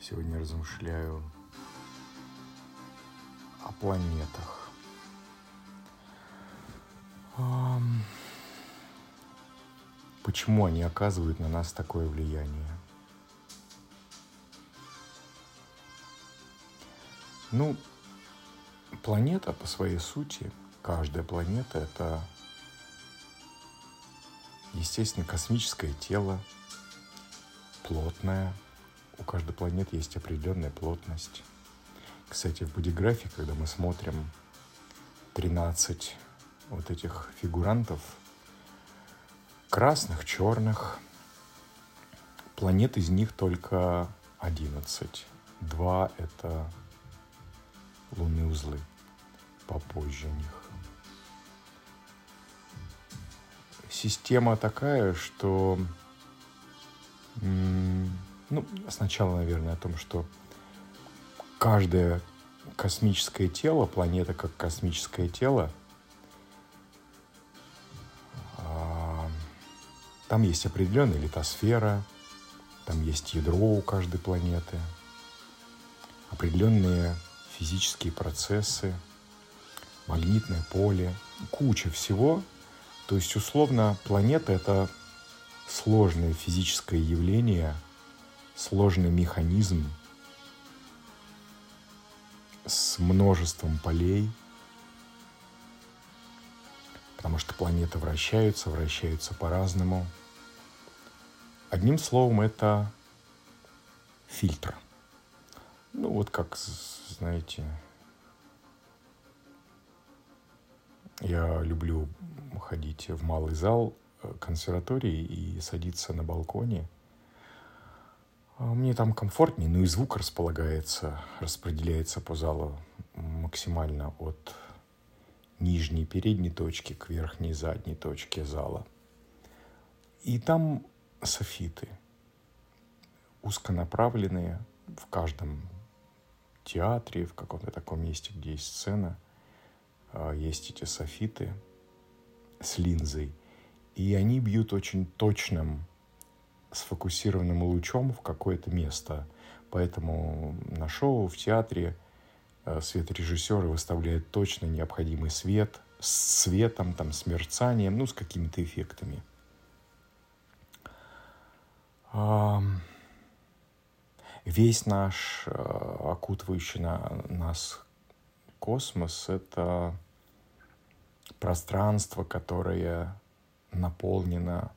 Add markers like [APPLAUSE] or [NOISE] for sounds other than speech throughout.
Сегодня размышляю о планетах. Почему они оказывают на нас такое влияние? Ну, планета по своей сути, каждая планета — это, естественно, космическое тело, плотное. У каждой планеты есть определенная плотность. Кстати, в бодиграфе, когда мы смотрим 13 вот этих фигурантов, красных, черных, планет из них только 11. Два — это лунные узлы, попозже них. Система такая, что ну, сначала, наверное, о том, что каждое космическое тело, планета как космическое тело, а, там есть определенная литосфера, там есть ядро у каждой планеты, определенные физические процессы, магнитное поле, куча всего. То есть, условно, планета — это сложное физическое явление, сложный механизм с множеством полей, потому что планеты вращаются, вращаются по-разному. Одним словом, это фильтр. Ну, вот как, знаете, я люблю ходить в малый зал консерватории и садиться на балконе. А мне там комфортнее, ну и звук располагается, распределяется по залу максимально от нижней передней точки к верхней задней точке зала. И там софиты, узконаправленные в каждом театре, в каком-то таком месте, где есть сцена, а, есть эти софиты с линзой – и они бьют очень точным, сфокусированным лучом в какое-то место. Поэтому на шоу, в театре э, светорежиссеры выставляют точно необходимый свет с светом, там, с мерцанием, ну, с какими-то эффектами. Весь наш э, окутывающий на нас космос — это пространство, которое наполнена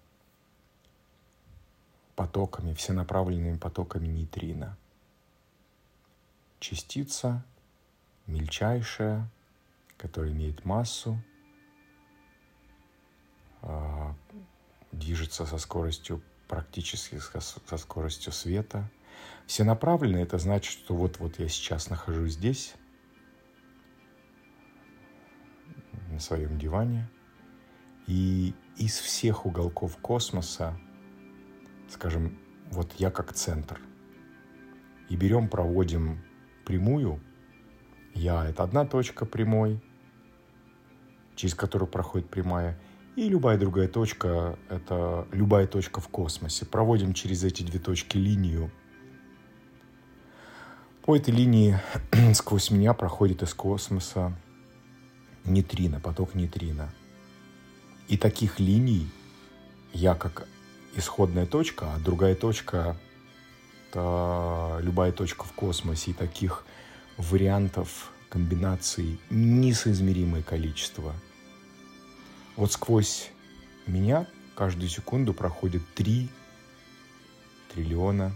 потоками, всенаправленными потоками нейтрино. Частица мельчайшая, которая имеет массу, а, движется со скоростью практически со скоростью света. Всенаправленная это значит, что вот-вот я сейчас нахожусь здесь, на своем диване – и из всех уголков космоса, скажем, вот я как центр, и берем, проводим прямую, я — это одна точка прямой, через которую проходит прямая, и любая другая точка — это любая точка в космосе. Проводим через эти две точки линию. По этой линии [CLEARS THROAT] сквозь меня проходит из космоса нейтрино, поток нейтрино. И таких линий я как исходная точка, а другая точка — это любая точка в космосе. И таких вариантов, комбинаций несоизмеримое количество. Вот сквозь меня каждую секунду проходит 3 триллиона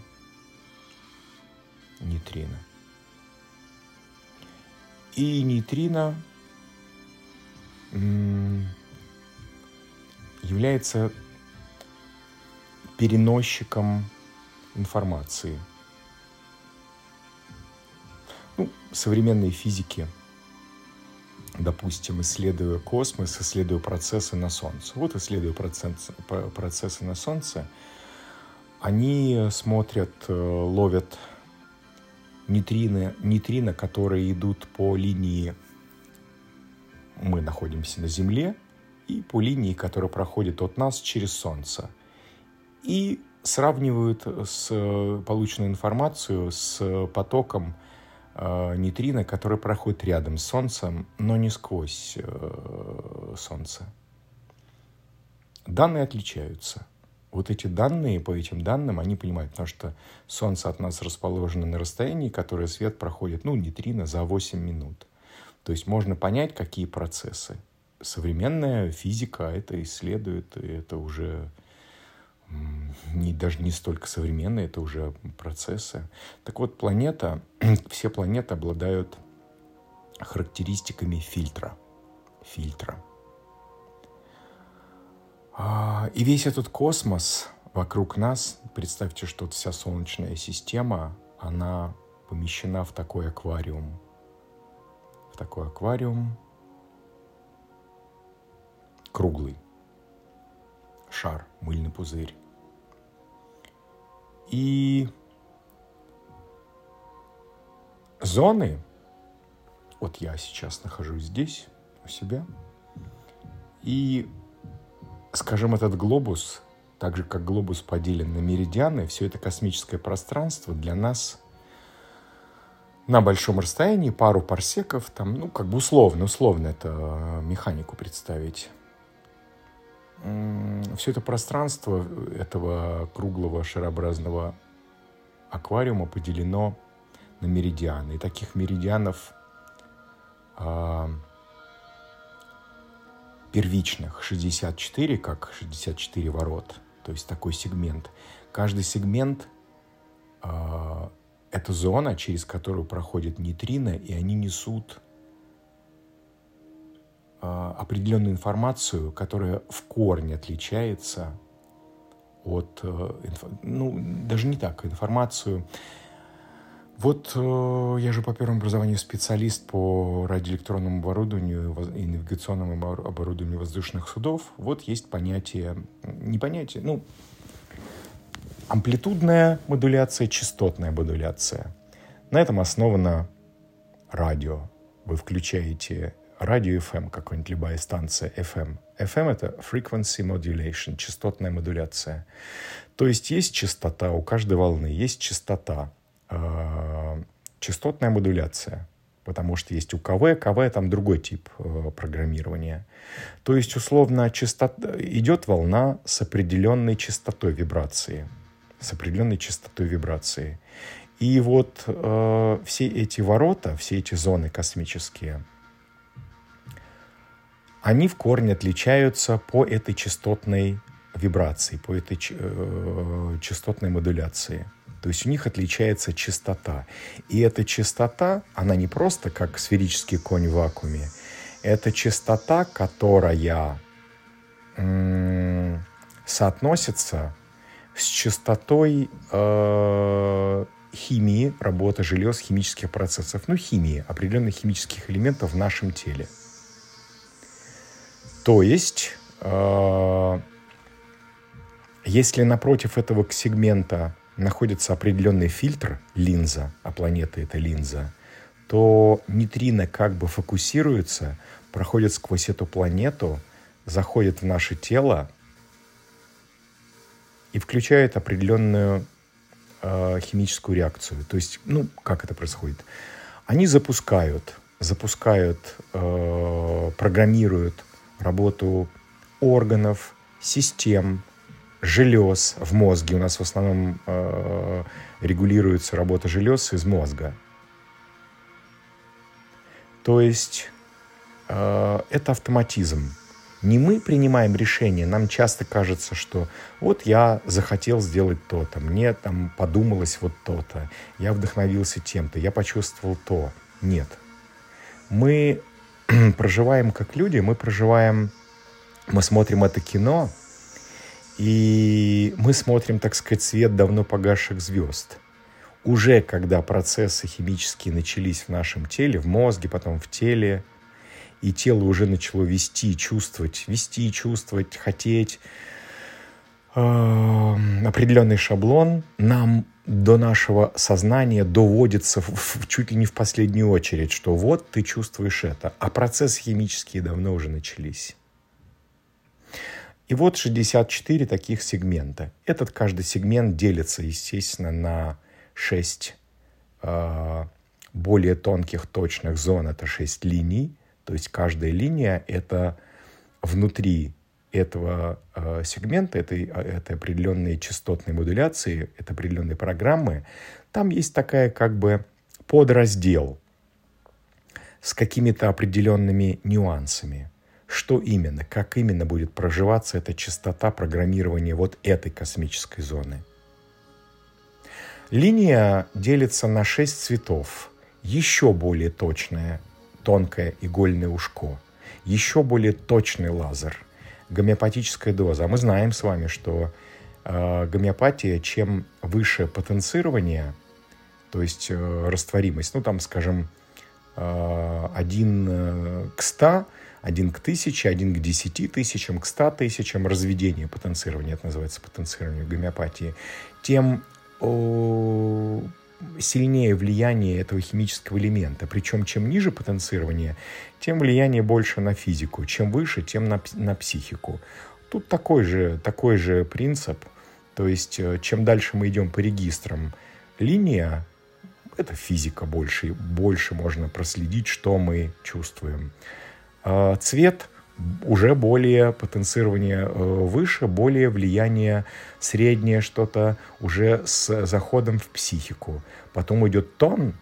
нейтрино. И нейтрино является переносчиком информации. Ну, современные физики, допустим, исследуя космос, исследуя процессы на Солнце. Вот исследуя процессы, процессы на Солнце, они смотрят, э, ловят нейтрино, нейтрино, которые идут по линии мы находимся на Земле, и по линии, которая проходит от нас через Солнце. И сравнивают с полученную информацию с потоком э, нейтрино, который проходит рядом с Солнцем, но не сквозь э, Солнце. Данные отличаются. Вот эти данные, по этим данным, они понимают, потому что Солнце от нас расположено на расстоянии, которое свет проходит, ну, нейтрино за 8 минут. То есть можно понять, какие процессы. Современная физика это исследует, и это уже не, даже не столько современные, это уже процессы. Так вот, планета, [CLEARS THROAT] все планеты обладают характеристиками фильтра. Фильтра. А, и весь этот космос вокруг нас, представьте, что вся Солнечная система, она помещена в такой аквариум. В такой аквариум круглый шар, мыльный пузырь. И зоны, вот я сейчас нахожусь здесь, у себя, и, скажем, этот глобус, так же как глобус поделен на меридианы, все это космическое пространство для нас на большом расстоянии, пару парсеков, там, ну, как бы условно, условно это механику представить все это пространство этого круглого шарообразного аквариума поделено на меридианы. И таких меридианов э, первичных 64, как 64 ворот, то есть такой сегмент. Каждый сегмент э, это зона, через которую проходят нейтрино, и они несут определенную информацию, которая в корне отличается от, э, ну, даже не так, информацию. Вот э, я же по первому образованию специалист по радиоэлектронному оборудованию и навигационному оборудованию воздушных судов. Вот есть понятие, не понятие, ну, амплитудная модуляция, частотная модуляция. На этом основано радио. Вы включаете радио FM, какой-нибудь любая станция FM. FM — это frequency modulation, частотная модуляция. То есть есть частота, у каждой волны есть частота, э, частотная модуляция, потому что есть у КВ, КВ там другой тип э, программирования. То есть условно частота, идет волна с определенной частотой вибрации, с определенной частотой вибрации. И вот э, все эти ворота, все эти зоны космические — они в корне отличаются по этой частотной вибрации, по этой э, частотной модуляции. То есть у них отличается частота. И эта частота, она не просто как сферический конь в вакууме. Это частота, которая соотносится с частотой э, химии, работы желез, химических процессов, ну, химии, определенных химических элементов в нашем теле – то есть, э, если напротив этого сегмента находится определенный фильтр, линза, а планета это линза, то нейтрино как бы фокусируется, проходит сквозь эту планету, заходит в наше тело и включает определенную э, химическую реакцию. То есть, ну, как это происходит? Они запускают, запускают, э, программируют работу органов, систем, желез в мозге. У нас в основном э, регулируется работа желез из мозга. То есть э, это автоматизм. Не мы принимаем решение, нам часто кажется, что вот я захотел сделать то-то, мне там подумалось вот то-то, я вдохновился тем-то, я почувствовал то. Нет. Мы [CLEARS THROAT] проживаем как люди, мы проживаем, мы смотрим это кино, и мы смотрим, так сказать, свет давно погасших звезд. Уже когда процессы химические начались в нашем теле, в мозге, потом в теле, и тело уже начало вести, чувствовать, вести, чувствовать, хотеть, определенный шаблон, нам до нашего сознания доводится в, в, чуть ли не в последнюю очередь, что вот ты чувствуешь это, а процессы химические давно уже начались. И И вот 64 таких сегмента. Этот каждый сегмент делится, естественно, на 6 э, более тонких точных зон. Это 6 линий. То есть каждая линия — это внутри этого э, сегмента, этой, этой определенной частотной модуляции, это определенной программы, там есть такая как бы подраздел с какими-то определенными нюансами. Что именно, как именно будет проживаться эта частота программирования вот этой космической зоны. Линия делится на шесть цветов. Еще более точное тонкое игольное ушко. Еще более точный лазер. Гомеопатическая доза. А мы знаем с вами, что э, гомеопатия, чем выше потенцирование, то есть э, растворимость, ну там, скажем, э, 1 э, к 100, 1 к 1000, 1 к 10 тысячам, к 100 тысячам разведение потенцирования, это называется потенцирование гомеопатии, тем сильнее влияние этого химического элемента. Причем чем ниже потенцирование, тем влияние больше на физику. Чем выше, тем на, на психику. Тут такой же, такой же принцип. То есть э, чем дальше мы идем по регистрам, линия — это физика больше. Больше можно проследить, что мы чувствуем. А цвет — уже более потенцирование э, выше, более влияние среднее что-то уже с заходом в психику. Потом идет тон,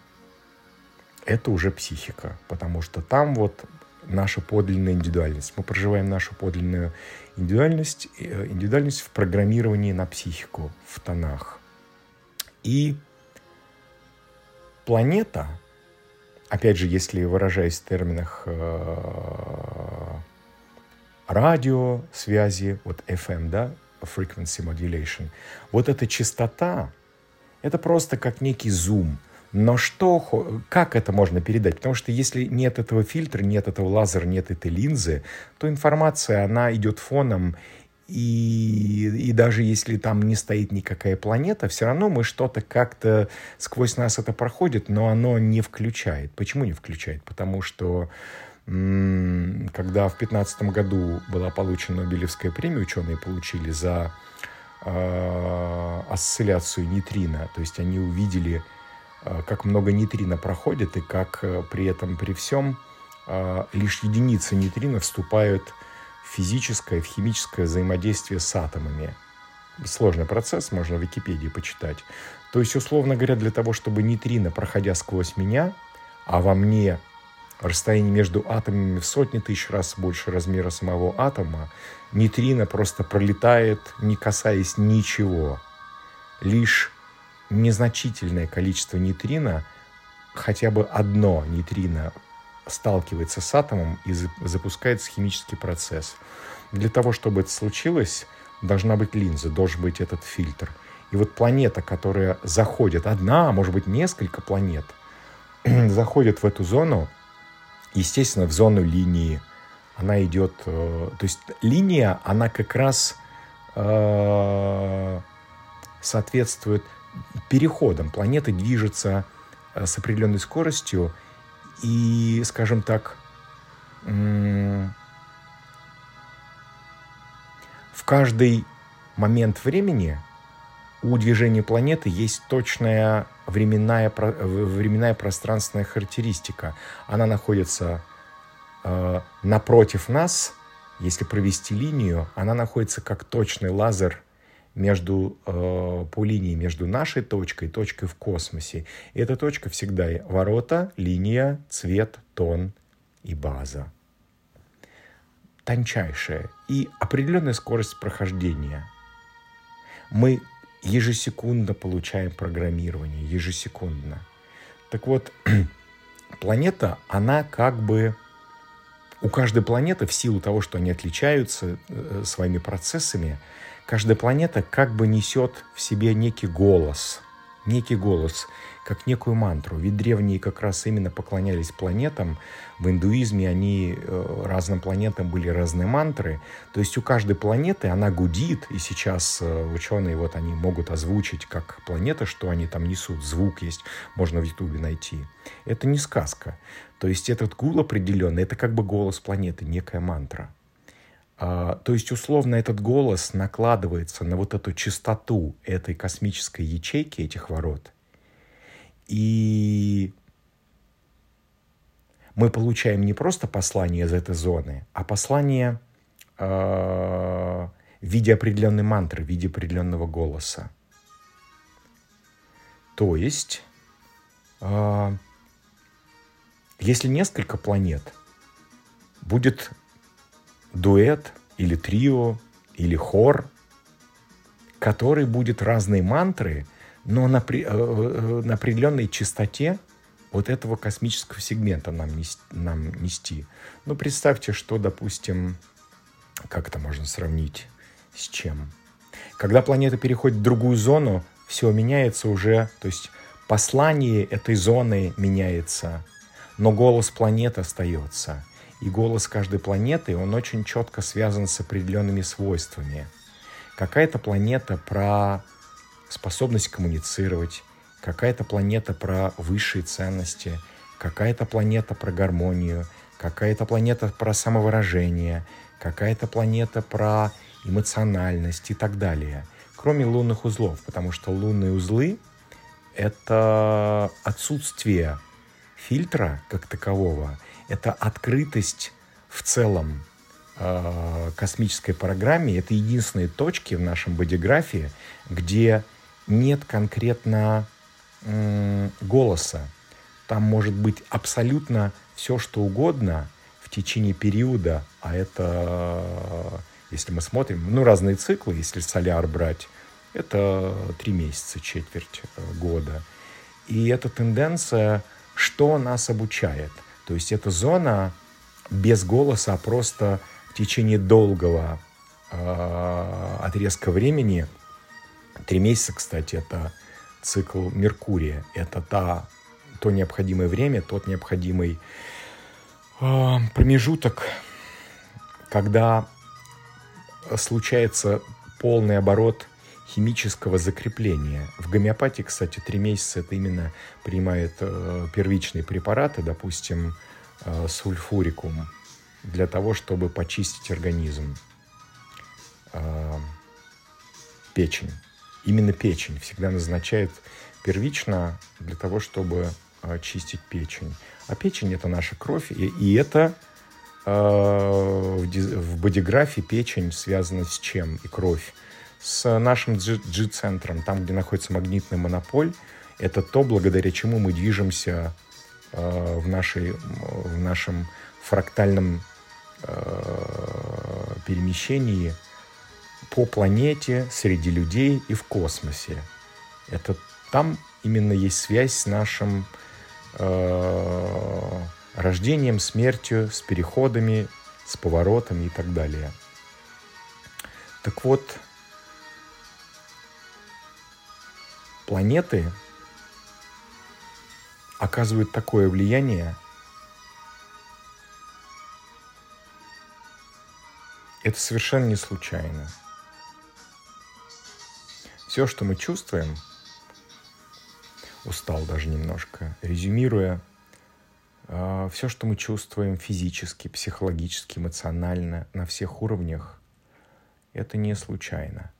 это уже психика, потому что там вот наша подлинная индивидуальность. Мы проживаем нашу подлинную индивидуальность, э, индивидуальность в программировании на психику, в тонах. И планета, опять же, если выражаясь в терминах э, радиосвязи, вот FM, да, frequency modulation, вот эта частота, это просто как некий зум. Но что, как это можно передать? Потому что если нет этого фильтра, нет этого лазера, нет этой линзы, то информация, она идет фоном, и, и даже если там не стоит никакая планета, все равно мы что-то как-то сквозь нас это проходит, но оно не включает. Почему не включает? Потому что когда в 2015 году была получена Нобелевская премия, ученые получили за э, осцилляцию нейтрино, то есть они увидели, э, как много нейтрино проходит и как э, при этом, при всем, э, лишь единицы нейтрино вступают в физическое, в химическое взаимодействие с атомами. Сложный процесс, можно в Википедии почитать. То есть, условно говоря, для того, чтобы нейтрино, проходя сквозь меня, а во мне расстояние между атомами в сотни тысяч раз больше размера самого атома, нейтрино просто пролетает, не касаясь ничего. Лишь незначительное количество нейтрино, хотя бы одно нейтрино сталкивается с атомом и запускается химический процесс. Для того, чтобы это случилось, должна быть линза, должен быть этот фильтр. И вот планета, которая заходит, одна, а может быть несколько планет, [CLEARS THROAT] заходит в эту зону, естественно, в зону линии. Она идет... Э, то есть линия, она как раз э, соответствует переходам. Планета движется э, с определенной скоростью и, скажем так, в каждый момент времени у движения планеты есть точная временная, временная пространственная характеристика. Она находится э, напротив нас, если провести линию, она находится как точный лазер между, э, по линии между нашей точкой и точкой в космосе. И эта точка всегда ворота, линия, цвет, тон и база. Тончайшая и определенная скорость прохождения. Мы ежесекундно получаем программирование, ежесекундно. Так вот, [CLEARS THROAT] планета, она как бы... У каждой планеты, в силу того, что они отличаются э, своими процессами, каждая планета как бы несет в себе некий голос, некий голос – как некую мантру. Ведь древние как раз именно поклонялись планетам. В индуизме они э, разным планетам были разные мантры. То есть у каждой планеты она гудит, и сейчас э, ученые вот они могут озвучить как планета, что они там несут. Звук есть, можно в Ютубе найти. Это не сказка. То есть этот гул определенный, это как бы голос планеты, некая мантра. А, то есть, условно, этот голос накладывается на вот эту частоту этой космической ячейки, этих ворот. И мы получаем не просто послание из этой зоны, а послание э, в виде определенной мантры, в виде определенного голоса. То есть, э, если несколько планет, будет дуэт или трио или хор, который будет разные мантры, но на, при, э, э, на определенной частоте вот этого космического сегмента нам, нести, нам нести. Ну, представьте, что, допустим, как это можно сравнить с чем? Когда планета переходит в другую зону, все меняется уже, то есть послание этой зоны меняется, но голос планеты остается. И голос каждой планеты, он очень четко связан с определенными свойствами. Какая-то планета про способность коммуницировать, какая-то планета про высшие ценности, какая-то планета про гармонию, какая-то планета про самовыражение, какая-то планета про эмоциональность и так далее. Кроме лунных узлов, потому что лунные узлы — это отсутствие фильтра как такового, это открытость в целом э, космической программе. Это единственные точки в нашем бодиграфе, где нет конкретно голоса. Там может быть абсолютно все, что угодно в течение периода, а это, если мы смотрим, ну, разные циклы, если соляр брать, это три месяца, четверть э, года. И эта тенденция, что нас обучает? То есть это зона без голоса, а просто в течение долгого э, отрезка времени, три месяца, кстати, это цикл Меркурия. Это та, то необходимое время, тот необходимый э, промежуток, когда случается полный оборот химического закрепления. В гомеопатии, кстати, три месяца это именно принимает э, первичные препараты, допустим, э, сульфурикум, для того, чтобы почистить организм. Э, печень именно печень всегда назначают первично для того, чтобы очистить печень. А печень это наша кровь, и, и это э, в, в бодиграфе печень связана с чем? И кровь. С нашим G-центром, там, где находится магнитный монополь, это то, благодаря чему мы движемся э, в, нашей, в нашем фрактальном э, перемещении – по планете, среди людей и в космосе. Это там именно есть связь с нашим э, рождением, смертью, с переходами, с поворотами и так далее. Так вот, планеты оказывают такое влияние, это совершенно не случайно. Все, что мы чувствуем, устал даже немножко, резюмируя, а, все, что мы чувствуем физически, психологически, эмоционально, на всех уровнях, это не случайно.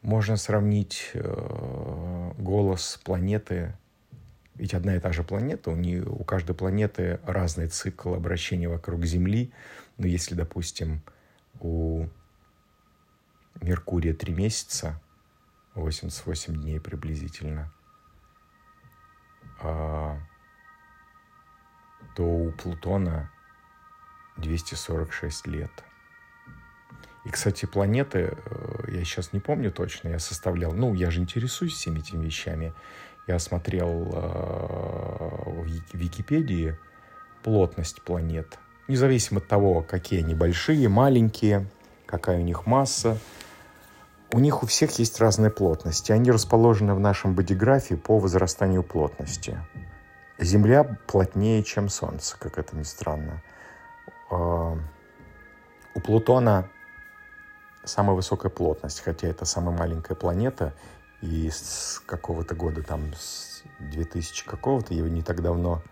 Можно сравнить э, голос планеты, ведь одна и та же планета, у, нее, у каждой планеты разный цикл обращения вокруг Земли. Но если, допустим, у Меркурия три месяца, 88 дней приблизительно, а, то у Плутона 246 лет. И, кстати, планеты, э, я сейчас не помню точно, я составлял, ну, я же интересуюсь всеми этими вещами. Я смотрел э, в Википедии плотность планет, независимо от того, какие они большие, маленькие, какая у них масса, у них у всех есть разные плотности. Они расположены в нашем бодиграфе по возрастанию плотности. Земля плотнее, чем Солнце, как это ни странно. А, у Плутона самая высокая плотность, хотя это самая маленькая планета, и с какого-то года, там, с 2000 какого-то, его не так давно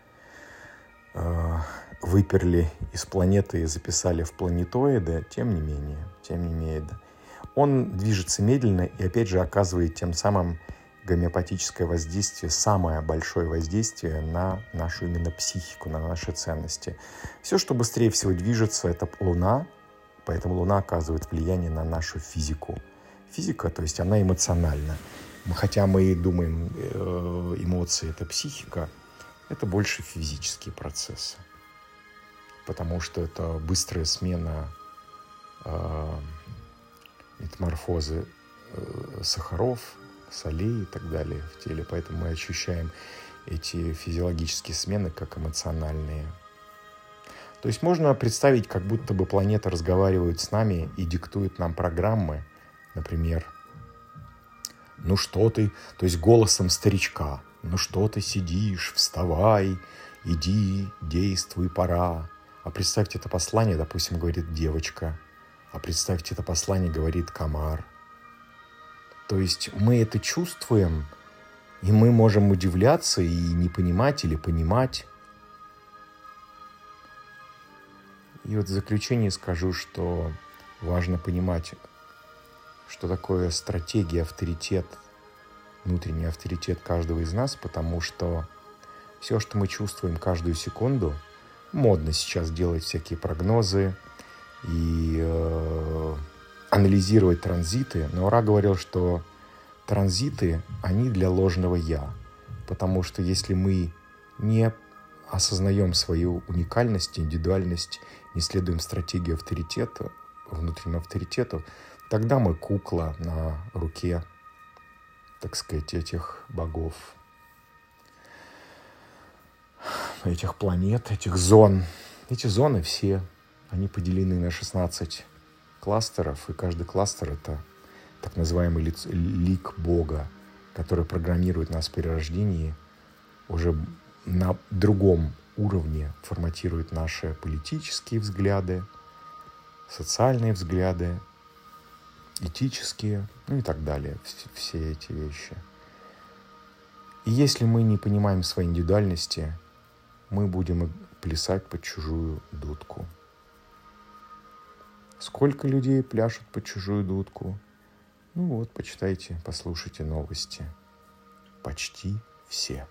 э, выперли из планеты и записали в планетоиды, тем не менее, тем не менее, он движется медленно и опять же оказывает тем самым гомеопатическое воздействие, самое большое воздействие на нашу именно психику, на наши ценности. Все, что быстрее всего движется, это Луна, поэтому Луна оказывает влияние на нашу физику. Физика, то есть она эмоциональна. Хотя мы думаем, э, эмоции — это психика, это больше физические процессы. Потому что это быстрая смена э, метаморфозы э, сахаров, солей и так далее в теле. Поэтому мы ощущаем эти физиологические смены как эмоциональные. То есть можно представить, как будто бы планета разговаривает с нами и диктует нам программы, например, «Ну что ты?» То есть голосом старичка. «Ну что ты сидишь? Вставай! Иди, действуй, пора!» А представьте это послание, допустим, говорит девочка. А представьте это послание говорит комар – то есть мы это чувствуем, и мы можем удивляться и не понимать или понимать. И вот в заключение скажу, что важно понимать, что такое стратегия, авторитет, внутренний авторитет каждого из нас, потому что все, что мы чувствуем каждую секунду, модно сейчас делать всякие прогнозы и э, анализировать транзиты, но Ра говорил, что транзиты, они для ложного «я». Потому что если мы не осознаем свою уникальность, индивидуальность, не следуем стратегии авторитета, внутреннему авторитету, тогда мы кукла на руке, так сказать, этих богов, этих планет, этих зон. Эти зоны все, они поделены на 16 кластеров, и каждый кластер — это так называемый лиц, лик Бога, который программирует нас в перерождении, уже на другом уровне форматирует наши политические взгляды, социальные взгляды, этические, ну и так далее, все эти вещи. И если мы не понимаем своей индивидуальности, мы будем плясать под чужую дудку. Сколько людей пляшут под чужую дудку? Ну вот, почитайте, послушайте новости. Почти все.